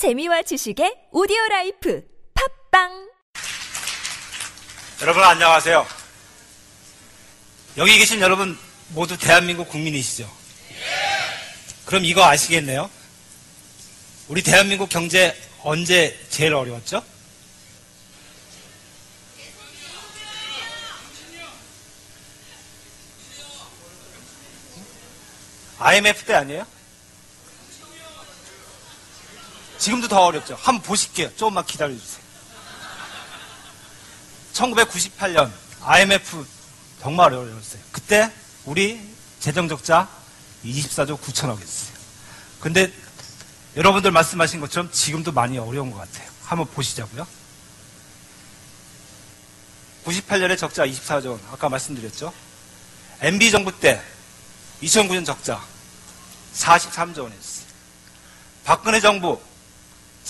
재미와 지식의 오디오 라이프 팝빵 여러분 안녕하세요. 여기 계신 여러분 모두 대한민국 국민이시죠? 그럼 이거 아시겠네요? 우리 대한민국 경제 언제 제일 어려웠죠? IMF 때 아니에요? 지금도 더 어렵죠? 한번 보실게요. 조금만 기다려주세요. 1998년 IMF 정말 어려웠어요. 그때 우리 재정적자 24조 9천억이었어요. 근데 여러분들 말씀하신 것처럼 지금도 많이 어려운 것 같아요. 한번 보시자고요. 98년에 적자 24조 원, 아까 말씀드렸죠. MB 정부 때 2009년 적자 43조 원이었어요. 박근혜 정부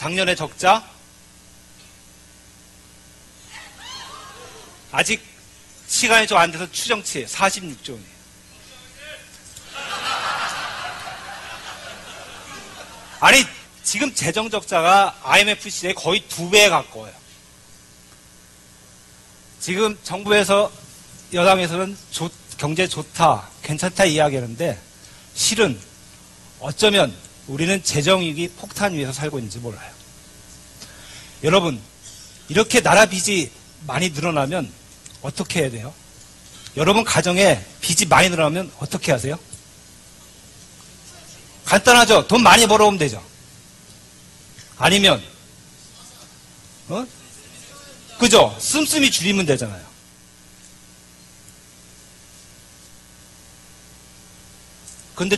작년에 적자 아직 시간이 좀 안 돼서 추정치 46조 원이에요. 아니 지금 재정 적자가 IMF 시대에 거의 두 배에 가까워요. 지금 정부에서 여당에서는 좋- 경제 좋다, 괜찮다 이야기하는데 실은 어쩌면 우리는 재정위기 폭탄 위에서 살고 있는지 몰라요. 여러분 이렇게 나라 빚이 많이 늘어나면 어떻게 해야 돼요? 여러분 가정에 빚이 많이 늘어나면 어떻게 하세요? 간단하죠. 돈 많이 벌어오면 되죠. 아니면 어? 그죠? 씀씀이 줄이면 되잖아요. 근데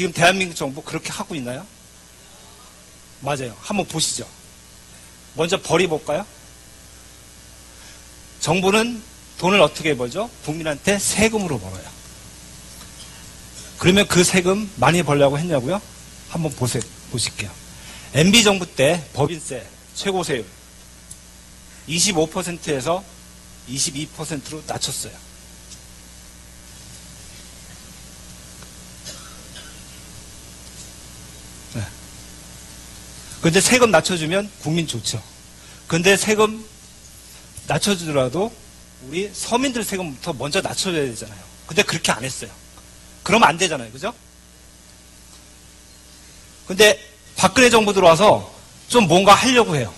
지- 지금 대한민국 정부 그렇게 하고 있나요? 맞아요. 한번 보시죠. 먼저 벌이 볼까요? 정부는 돈을 어떻게 벌죠? 국민한테 세금으로 벌어요. 그러면 그 세금 많이 벌려고 했냐고요? 한번 보세요. 보실게요. MB 정부 때 법인세 최고 세율 25%에서 22%로 낮췄어요. 근데 세금 낮춰주면 국민 좋죠. 근데 세금 낮춰주더라도 우리 서민들 세금부터 먼저 낮춰줘야 되잖아요. 근데 그렇게 안 했어요. 그러면 안 되잖아요. 그죠? 근데 박근혜 정부 들어와서 좀 뭔가 하려고 해요.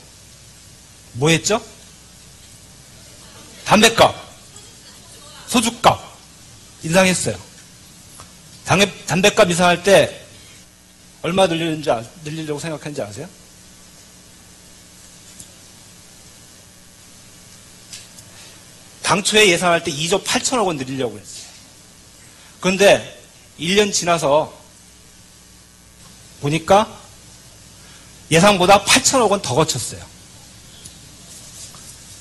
뭐 했죠? 담배값, 소주값 인상했어요. 담배값 인상할 때 얼마 늘리는지 아- 늘리려고 생각했는지 아세요? 당초에 예상할 때 2조 8천억 원 늘리려고 했어요. 그런데 1년 지나서 보니까 예상보다 8천억 원 더 거쳤어요.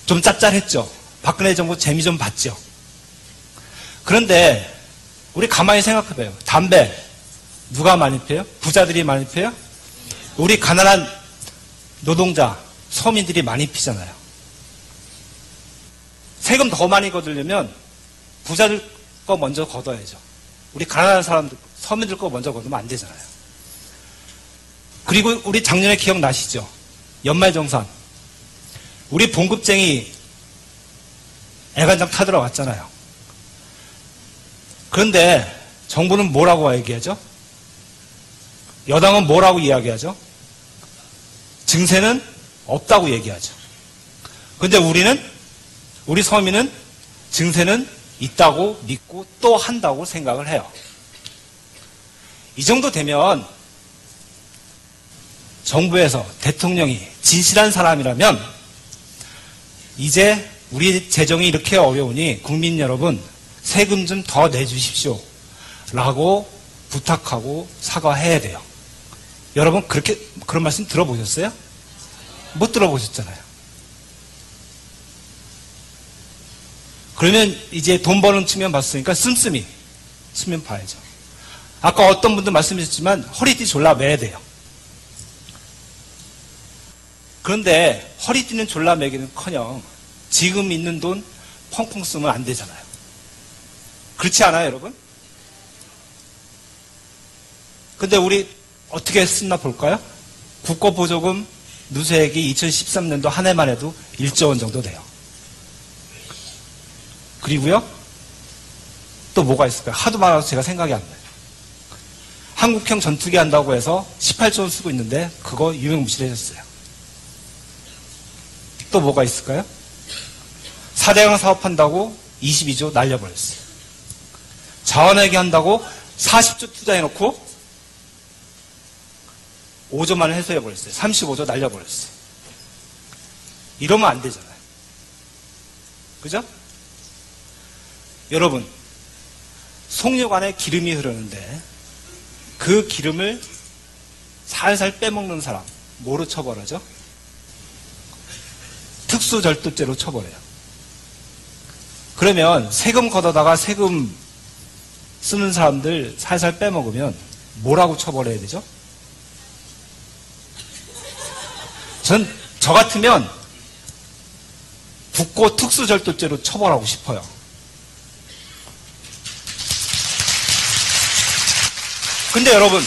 좀 짭짤했죠. 박근혜 정부 재미 좀 봤죠. 그런데 우리 가만히 생각해봐요. 담배 누가 많이 피워요? 부자들이 많이 피워요? 우리 가난한 노동자, 서민들이 많이 피잖아요. 세금 더 많이 거두려면 부자들 거 먼저 걷어야죠. 우리 가난한 사람들, 서민들 거 먼저 걷으면 안 되잖아요. 그리고 우리 작년에 기억나시죠? 연말정산. 우리 봉급쟁이 애간장 타들어 왔잖아요. 그런데 정부는 뭐라고 얘기하죠? 여당은 뭐라고 이야기하죠? 증세는 없다고 얘기하죠. 근데 우리는 우리 서민은 증세는 있다고 믿고 또 한다고 생각을 해요. 이 정도 되면 정부에서 대통령이 진실한 사람이라면 이제 우리 재정이 이렇게 어려우니 국민 여러분 세금 좀 더 내주십시오. 라고 부탁하고 사과해야 돼요. 여러분 그렇게 그런 말씀 들어보셨어요? 못 들어보셨잖아요. 그러면 이제 돈 버는 측면 봤으니까 씀씀이 측면 봐야죠. 아까 어떤 분도 말씀하셨지만 허리띠 졸라 매야 돼요. 그런데 허리띠는 졸라 매기는 커녕 지금 있는 돈 펑펑 쓰면 안 되잖아요. 그렇지 않아요, 여러분? 근데 우리 어떻게 쓰나 볼까요? 국고보조금 누수액이 2013년도 한 해만 해도 1조 원 정도 돼요. 그리고요, 또 뭐가 있을까요? 하도 많아서 제가 생각이 안 나요. 한국형 전투기 한다고 해서 18조 원 쓰고 있는데 그거 유명무실해졌어요. 또 뭐가 있을까요? 4대강 사업한다고 22조 날려버렸어요. 자원회계 한다고 40조 투자해놓고 5조만 해소해버렸어요. 35조 날려버렸어요. 이러면 안 되잖아요. 그죠? 여러분, 송육 안에 기름이 흐르는데 그 기름을 살살 빼먹는 사람, 뭐로 처벌하죠? 특수절도죄로 처벌해요. 그러면 세금 걷어다가 세금 쓰는 사람들 살살 빼먹으면 뭐라고 처벌해야 되죠? 전 저 같으면 국고 특수절도죄로 처벌하고 싶어요. 근데 여러분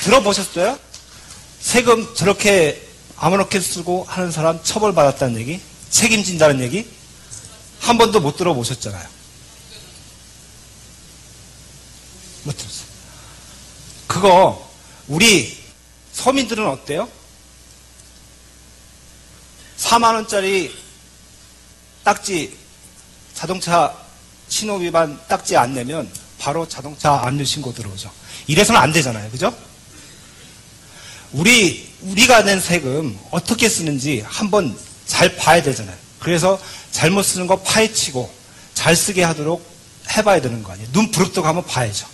들어보셨어요? 세금 저렇게 아무렇게 쓰고 하는 사람 처벌받았다는 얘기? 책임진다는 얘기? 한 번도 못 들어보셨잖아요. 못 들었어요. 그거 우리 서민들은 어때요? 4만 원짜리 딱지 자동차 신호 위반 딱지 안 내면 바로 자동차 압류 신고 들어오죠. 이래서는 안 되잖아요. 그죠? 우리 우리가 낸 세금 어떻게 쓰는지 한번 잘 봐야 되잖아요. 그래서 잘못 쓰는 거 파헤치고 잘 쓰게 하도록 해봐야 되는 거 아니에요. 눈 부릅뜨고 한번 봐야죠.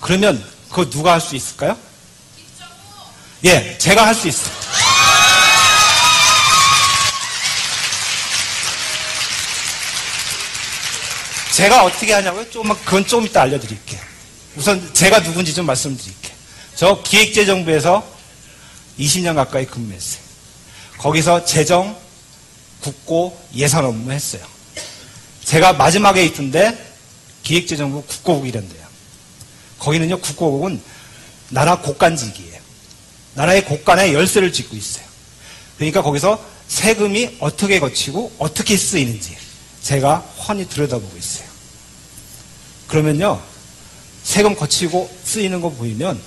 그러면 그거 누가 할 수 있을까요? 예, 제가 할 수 있어요. 제가 어떻게 하냐고요? 조금만, 그건 좀 이따 알려드릴게요. 우선 제가 누군지 좀 말씀드릴게요. 저 기획재정부에서 20년 가까이 근무했어요. 거기서 재정, 국고, 예산 업무 했어요. 제가 마지막에 있던데 기획재정부 국고국이란데요. 거기는요, 국고국은 나라 곳간직이에요. 나라의 곳간에 열쇠를 쥐고 있어요. 그러니까 거기서 세금이 어떻게 거치고 어떻게 쓰이는지 제가 훤히 들여다보고 있어요. 그러면요, 세금 거치고 쓰이는 거 보이면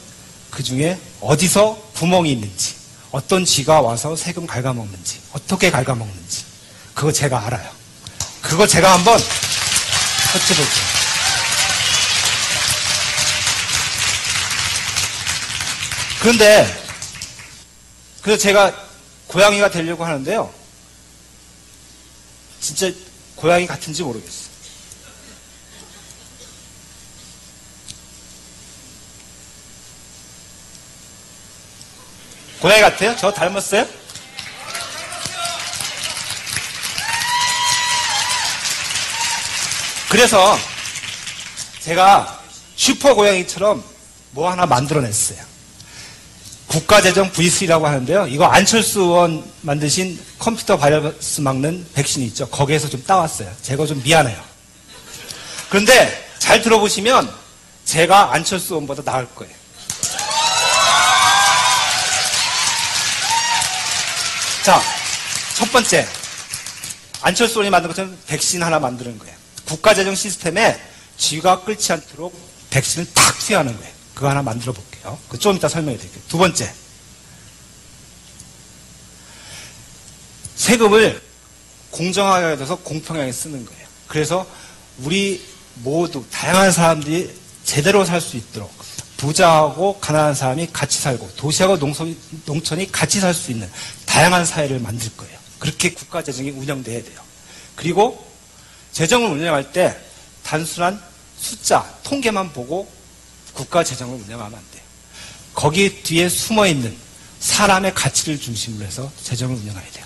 그 중에 어디서 구멍이 있는지, 어떤 쥐가 와서 세금 갉아먹는지, 어떻게 갉아먹는지, 그거 제가 알아요. 그거 제가 한번 터치볼게요. 그런데, 그래서 제가 고양이가 되려고 하는데요. 진짜 고양이 같은지 모르겠어요. 고양이 같아요? 저 닮았어요? 그래서 제가 슈퍼 고양이처럼 뭐 하나 만들어냈어요. 국가재정 V3라고 하는데요. 이거 안철수 의원 만드신 컴퓨터 바이러스 막는 백신이 있죠. 거기에서 좀 따왔어요. 제가 좀 미안해요. 그런데 잘 들어보시면 제가 안철수 의원보다 나을 거예요. 자, 첫 번째. 안철수 의원이 만든 것처럼 백신 하나 만드는 거예요. 국가재정 시스템에 쥐가 끌지 않도록 백신을 탁 투여하는 거예요. 그거 하나 만들어 볼게요. 그좀 이따 설명해 드릴게요. 두 번째. 세금을 공정하게 해서 공평하게 쓰는 거예요. 그래서 우리 모두 다양한 사람들이 제대로 살 수 있도록 부자하고 가난한 사람이 같이 살고 도시하고 농촌, 농촌이 같이 살 수 있는 다양한 사회를 만들 거예요. 그렇게 국가 재정이 운영돼야 돼요. 그리고 재정을 운영할 때 단순한 숫자, 통계만 보고 국가 재정을 운영하면 안 돼요. 거기 뒤에 숨어 있는 사람의 가치를 중심으로 해서 재정을 운영해야 돼요.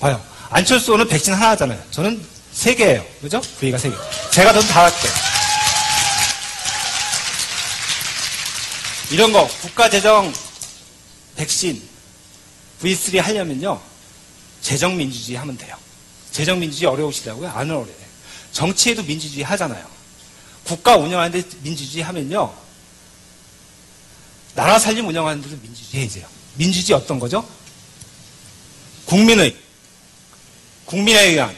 봐요. 안철수 의원은 백신 하나 하잖아요. 저는 세 개예요. 그죠? V가 세 개. 제가 더 다할게요. 이런 거 국가 재정 백신 V3 하려면요. 재정 민주주의 하면 돼요. 재정 민주주의 어려우시다고요? 안 어려워요. 정치에도 민주주의 하잖아요. 국가 운영하는데 민주주의 하면요. 나라 살림 운영하는 데도 민주주의 해제요. 민주주의 어떤 거죠? 국민의, 국민에 의한,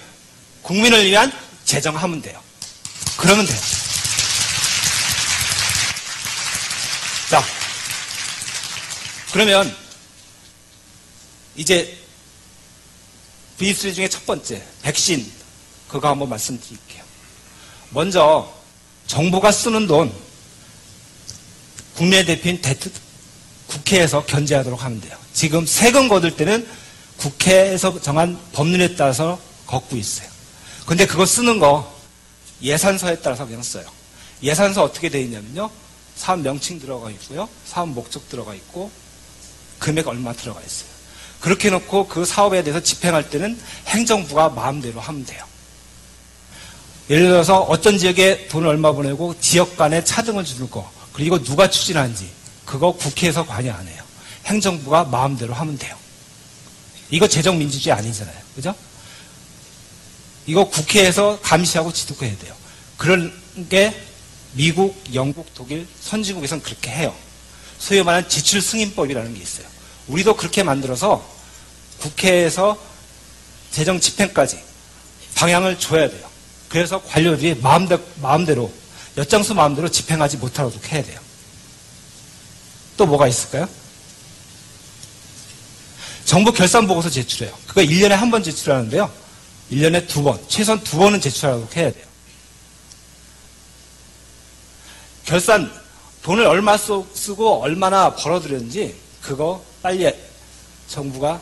국민을 위한 재정하면 돼요. 그러면 돼요. 자, 그러면 이제 V3 중에 첫 번째, 백신, 그거 한번 말씀드릴게요. 먼저 정부가 쓰는 돈, 국민의 대표인 대트, 국회에서 견제하도록 하면 돼요. 지금 세금 거둘 때는 국회에서 정한 법률에 따라서 걷고 있어요. 근데 그거 쓰는 거 예산서에 따라서 그냥 써요. 예산서 어떻게 되어 있냐면요. 사업 명칭 들어가 있고요. 사업 목적 들어가 있고 금액 얼마 들어가 있어요. 그렇게 놓고 그 사업에 대해서 집행할 때는 행정부가 마음대로 하면 돼요. 예를 들어서 어떤 지역에 돈을 얼마 보내고 지역 간에 차등을 주는 거 그리고 누가 추진하는지 그거 국회에서 관여 안 해요. 행정부가 마음대로 하면 돼요. 이거 재정민주주의 아니잖아요. 그죠? 이거 국회에서 감시하고 지도해야 돼요. 그런 게 미국, 영국, 독일, 선진국에서는 그렇게 해요. 소위 말하는 지출 승인법이라는 게 있어요. 우리도 그렇게 만들어서 국회에서 재정 집행까지 방향을 줘야 돼요. 그래서 관료들이 마음대로, 마음대로 엿장수 마음대로 집행하지 못하도록 해야 돼요. 또 뭐가 있을까요? 정부 결산 보고서 제출해요. 그거 1년에 한 번 제출하는데요. 1년에 두 번, 최소한 두 번은 제출하도록 해야 돼요. 결산, 돈을 얼마 쓰고 얼마나 벌어들였는지 그거 빨리 정부가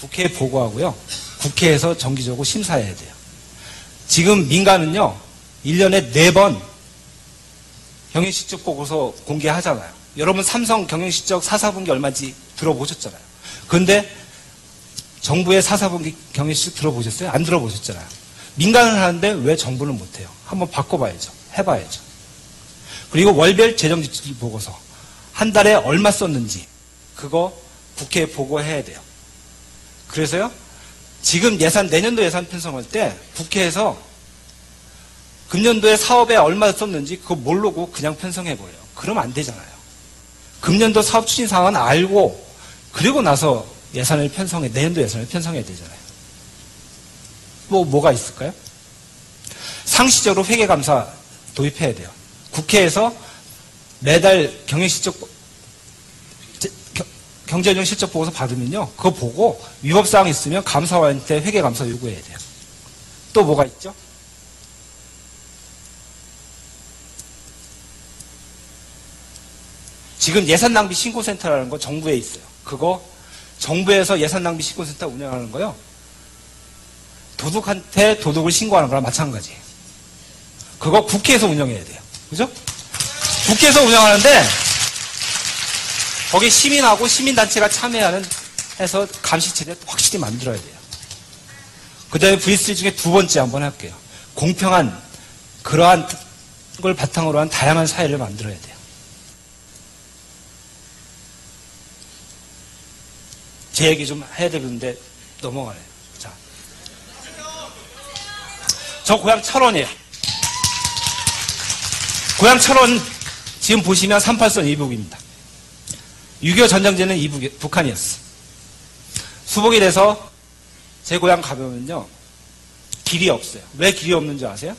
국회에 보고하고요. 국회에서 정기적으로 심사해야 돼요. 지금 민간은요, 1년에 4번 경영실적 보고서 공개하잖아요. 여러분 삼성 경영실적 4, 4분기 얼마인지 들어보셨잖아요. 그런데 정부의 4, 4분기 경영실적 들어보셨어요? 안 들어보셨잖아요. 민간은 하는데 왜 정부는 못해요? 한번 바꿔봐야죠. 해봐야죠. 그리고 월별 재정지출 보고서 한 달에 얼마 썼는지 그거 국회에 보고해야 돼요. 그래서요. 지금 예산 내년도 예산 편성할 때 국회에서 금년도에 사업에 얼마 썼는지 그거 모르고 그냥 편성해 버려요. 그러면 안 되잖아요. 금년도 사업 추진 상황은 알고 그리고 나서 예산을 편성해 내년도 예산을 편성해야 되잖아요. 뭐 뭐가 있을까요? 상시적으로 회계 감사 도입해야 돼요. 국회에서 매달 경영 실적 경제운영 실적 보고서 받으면요. 그거 보고 위법 사항 있으면 감사원한테 회계 감사 요구해야 돼요. 또 뭐가 있죠? 지금 예산 낭비 신고센터라는 거 정부에 있어요. 그거 정부에서 예산 낭비 신고센터 운영하는 거요. 도둑한테 도둑을 신고하는 거랑 마찬가지예요. 그거 국회에서 운영해야 돼요. 그죠? 국회에서 운영하는데 거기 시민하고 시민단체가 참여하는 해서 감시체제 확실히 만들어야 돼요. 그 다음에 V3 중에 두 번째 한번 할게요. 공평한 그러한 걸 바탕으로 한 다양한 사회를 만들어야 돼요. 제 얘기 좀 해야 되는데 넘어가네요. 자. 저 고향 철원이에요. 고향 철원 지금 보시면 38선 이북입니다. 6.25 전쟁제는 이북, 북한이었어. 수복이 돼서 제 고향 가보면요. 길이 없어요. 왜 길이 없는지 아세요?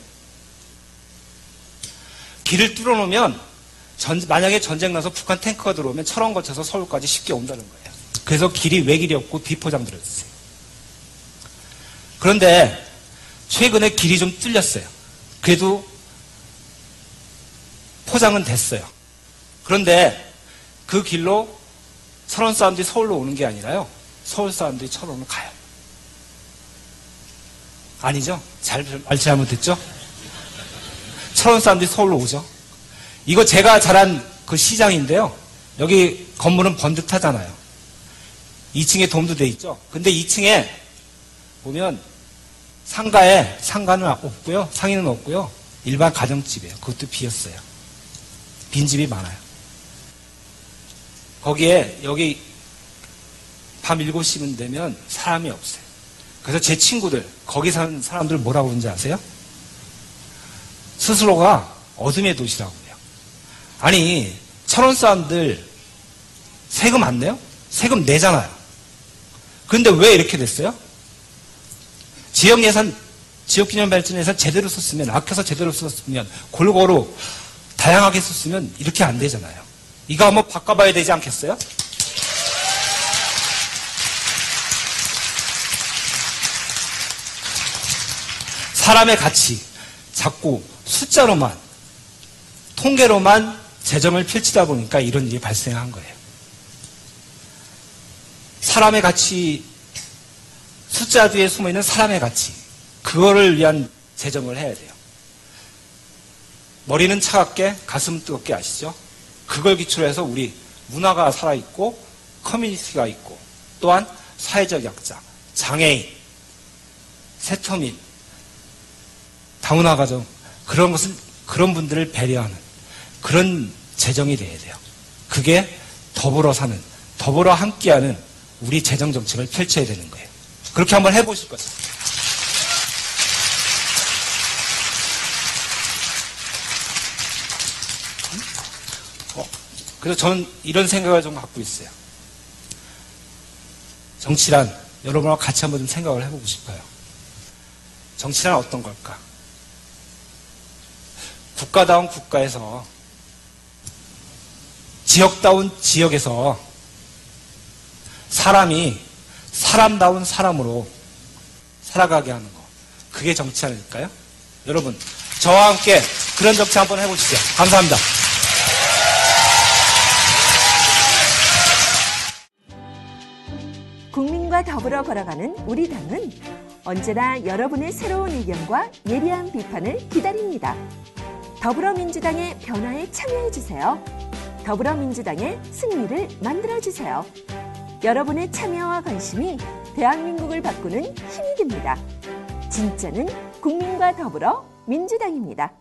길을 뚫어놓으면 전, 만약에 전쟁 나서 북한 탱크가 들어오면 철원 거쳐서 서울까지 쉽게 온다는 거예요. 그래서 길이 왜 길이 없고 비포장 들어있어요. 그런데 최근에 길이 좀 뚫렸어요. 그래도 포장은 됐어요. 그런데 그 길로 철원 사람들이 서울로 오는 게 아니라요. 서울 사람들이 철원으로 가요. 아니죠? 잘, 말 잘못했죠? 철원 사람들이 서울로 오죠. 이거 제가 자란 그 시장인데요. 여기 건물은 번듯하잖아요. 2층에 돔도 돼 있죠. 근데 2층에 보면 상가에 상가는 없고요. 상인은 없고요. 일반 가정집이에요. 그것도 비었어요. 빈집이 많아요. 거기에 여기 밤 7시면 되면 사람이 없어요. 그래서 제 친구들, 거기 사는 사람들 뭐라고 그러는지 아세요? 스스로가 어둠의 도시라고 해요. 아니, 철원 사람들 세금 안 내요? 세금 내잖아요. 그런데 왜 이렇게 됐어요? 지역 예산, 지역 균형 발전 예산 제대로 썼으면, 아껴서 제대로 썼으면, 골고루 다양하게 썼으면 이렇게 안 되잖아요. 이거 한번 바꿔봐야 되지 않겠어요? 사람의 가치, 자꾸 숫자로만, 통계로만 재정을 펼치다 보니까 이런 일이 발생한 거예요. 사람의 가치, 숫자 뒤에 숨어 있는 사람의 가치, 그거를 위한 재정을 해야 돼요. 머리는 차갑게, 가슴 뜨겁게 아시죠? 그걸 기초로 해서 우리 문화가 살아있고, 커뮤니티가 있고, 또한 사회적 약자, 장애인, 세터민, 다문화 가정, 그런 것을, 그런 분들을 배려하는 그런 재정이 돼야 돼요. 그게 더불어 사는, 더불어 함께하는 우리 재정 정책을 펼쳐야 되는 거예요. 그렇게 한번 해보실 거죠. 어, 그래서 저는 이런 생각을 좀 갖고 있어요. 정치란 여러분과 같이 한번 좀 생각을 해보고 싶어요. 정치란 어떤 걸까? 국가다운 국가에서 지역다운 지역에서 사람이 사람다운 사람으로 살아가게 하는 거. 그게 정치 아닐까요? 여러분, 저와 함께 그런 정치 한번 해보시죠. 감사합니다. 국민과 더불어 걸어가는 우리 당은 언제나 여러분의 새로운 의견과 예리한 비판을 기다립니다. 더불어민주당의 변화에 참여해주세요. 더불어민주당의 승리를 만들어주세요. 여러분의 참여와 관심이 대한민국을 바꾸는 힘이 됩니다. 진짜는 국민과 더불어 민주당입니다.